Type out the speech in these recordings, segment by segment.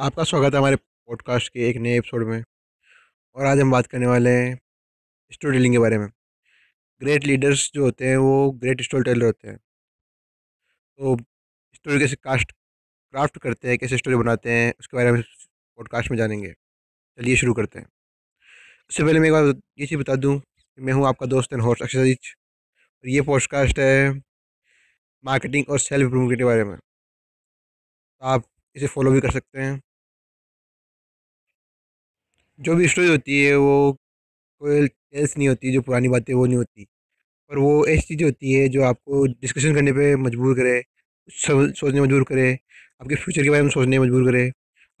आपका स्वागत है हमारे पॉडकास्ट के एक नए एपिसोड में। और आज हम बात करने वाले हैं स्टोरी टेलिंग के बारे में। ग्रेट लीडर्स जो होते हैं, वो ग्रेट स्टोरी टेलर होते हैं। तो स्टोरी कैसे कास्ट क्राफ्ट करते हैं, कैसे स्टोरी बनाते हैं, उसके बारे में पॉडकास्ट में जानेंगे। चलिए शुरू करते हैं। उससे पहले मैं एक बार ये चीज़ बता दूँ कि मैं हूँ आपका दोस्त एंड होस्ट अक्षय और ये पॉडकास्ट है मार्केटिंग और सेल्फ इम्प्रूवमेंट के बारे में। आप इसे फॉलो भी कर सकते हैं। जो भी स्टोरी होती है, वो कोई टेल्स नहीं होती, जो पुरानी बातें, वो नहीं होती। पर वो ऐसी चीज़ें होती है, जो आपको डिस्कशन करने पे मजबूर करे सोचने मजबूर करे, आपके फ्यूचर के बारे में सोचने मजबूर करे,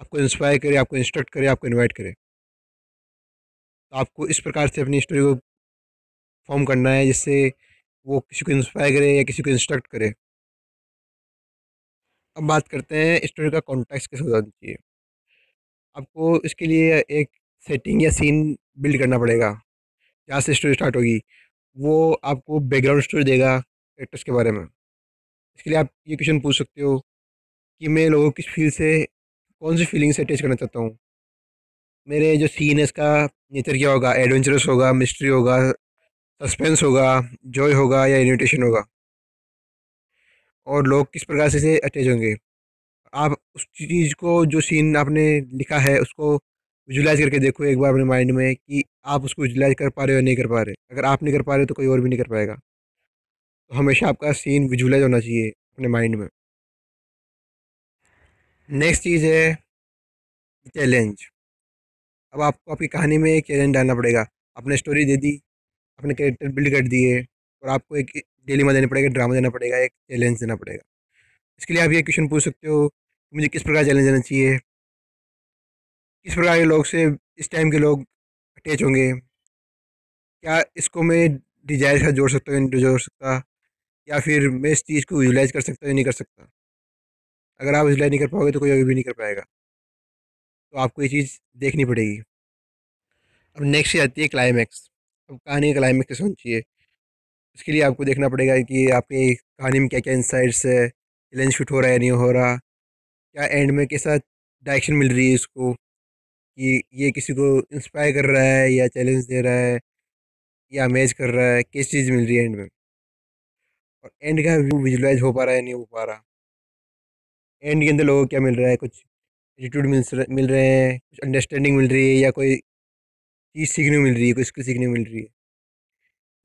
आपको इंस्पायर करे, आपको इंस्ट्रक्ट करे, आपको इन्वाइट करे। तो आपको इस प्रकार से अपनी स्टोरी को फॉर्म करना है, जिससे वो किसी को इंस्पायर करे या किसी को इंस्ट्रक्ट करे। अब बात करते हैं स्टोरी का कॉन्टेक्स्ट कैसे होना चाहिए। आपको इसके लिए एक सेटिंग या सीन बिल्ड करना पड़ेगा। जहाँ से स्टोरी स्टार्ट होगी? वो आपको बैकग्राउंड स्टोरी देगा कैरेक्टर्स के बारे में। इसके लिए आप ये क्वेश्चन पूछ सकते हो कि मैं लोगों की फील से कौन सी फीलिंग से अटैच करना चाहता हूँ? मेरे जो सीन है, इसका नेचर क्या होगा? एडवेंचरस होगा मिस्ट्री होगा सस्पेंस होगा जॉय होगा या इन्विटेशन होगा? और लोग किस प्रकार से इसे अटैच होंगे? आप उस चीज़ को जो सीन आपने लिखा है, उसको विजुलाइज करके देखो एक बार अपने माइंड में कि आप उसको विजुलाइज कर पा रहे हो या नहीं कर पा रहे। अगर आप नहीं कर पा रहे तो कोई और भी नहीं कर पाएगा। तो हमेशा आपका सीन विजुलाइज होना चाहिए अपने माइंड में। नेक्स्ट चीज़ है चैलेंज अब आपको आपकी कहानी में एक चैलेंज डालना पड़ेगा। आपने स्टोरी दे दी अपने कैरेक्टर बिल्ड कर दिए और आपको एक डिलेमा देना पड़ेगा ड्रामा देना पड़ेगा, एक चैलेंज देना पड़ेगा। इसके लिए आप ये क्वेश्चन पूछ सकते हो मुझे किस प्रकार चैलेंज देना चाहिए? किस प्रकार के लोग से, इस टाइम के लोग अटैच होंगे। क्या इसको मैं डिज़ायर साथ जोड़ सकता हूँ नहीं जोड़ सकता? या फिर मैं इस चीज़ को विजुलाइज कर सकता हूँ नहीं कर सकता? अगर आप विजुलाइज नहीं कर पाओगे तो कोई अभी भी नहीं कर पाएगा। तो आपको ये चीज़ देखनी पड़ेगी। अब नेक्स्ट आती है क्लाइमैक्स अब कहानी क्लाइमैक्स कैसे होनी चाहिए? इसके लिए आपको देखना पड़ेगा कि आपकी कहानी में क्या क्या इंसाइट्स है चैलेंज फिट हो रहा है नहीं हो रहा? क्या एंड में कैसा डायरेक्शन मिल रही है इसको? कि ये किसी को इंस्पायर कर रहा है या चैलेंज दे रहा है या अमेज कर रहा है, किस चीज़ मिल रही है एंड में? और एंड का व्यू विजुलाइज हो पा रहा है नहीं हो पा रहा? एंड के अंदर लोगों को क्या मिल रहा है? कुछ एटीट्यूड मिल मिल रहे हैं, कुछ अंडरस्टैंडिंग मिल रही है या कोई चीज़ सीखने मिल रही है, कोई स्किल सीखने मिल रही है?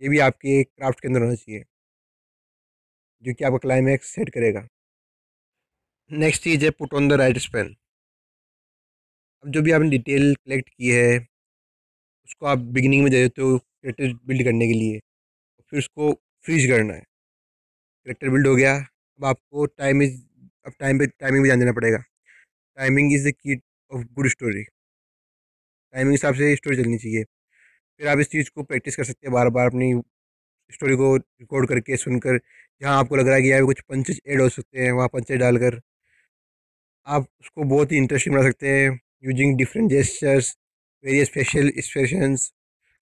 ये भी आपके क्राफ्ट के अंदर होना चाहिए, जो कि आपका क्लाइमैक्स सेट करेगा। नेक्स्ट चीज़ है put on the right spin जो भी आपने डिटेल कलेक्ट की है, उसको आप बिगिनिंग में देते हो करेक्टर बिल्ड करने के लिए, फिर उसको फ्रीज करना है। करेक्टर बिल्ड हो गया, अब आपको टाइम इज़ अब टाइम पे टाइमिंग भी ध्यान देना पड़ेगा। Timing is the key of good story timing हिसाब से स्टोरी चलनी चाहिए। फिर आप इस चीज़ को प्रैक्टिस कर सकते हैं बार बार अपनी स्टोरी को रिकॉर्ड करके, सुनकर, जहाँ आपको लग रहा है कि यहाँ कुछ पंचेज ऐड हो सकते हैं, वहाँ पंचेज डालकर, आप उसको बहुत ही इंटरेस्टिंग बना सकते हैं। Using different gestures various facial expression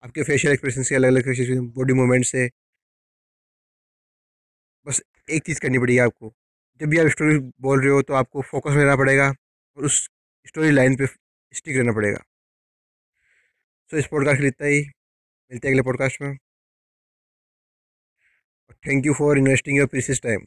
आपके फेशियल एक्सप्रेशन के अलग अलग बॉडी मूवमेंट से। बस एक चीज़ करनी पड़ेगी आपको। जब भी आप स्टोरी बोल रहे हो तो आपको फोकस में रहना पड़ेगा और उस स्टोरी लाइन पे स्टिक रहना पड़ेगा। सो इस पॉडकास्ट के इतना ही। मिलते हैं अगले पॉडकास्ट में। Thank you for investing your precious time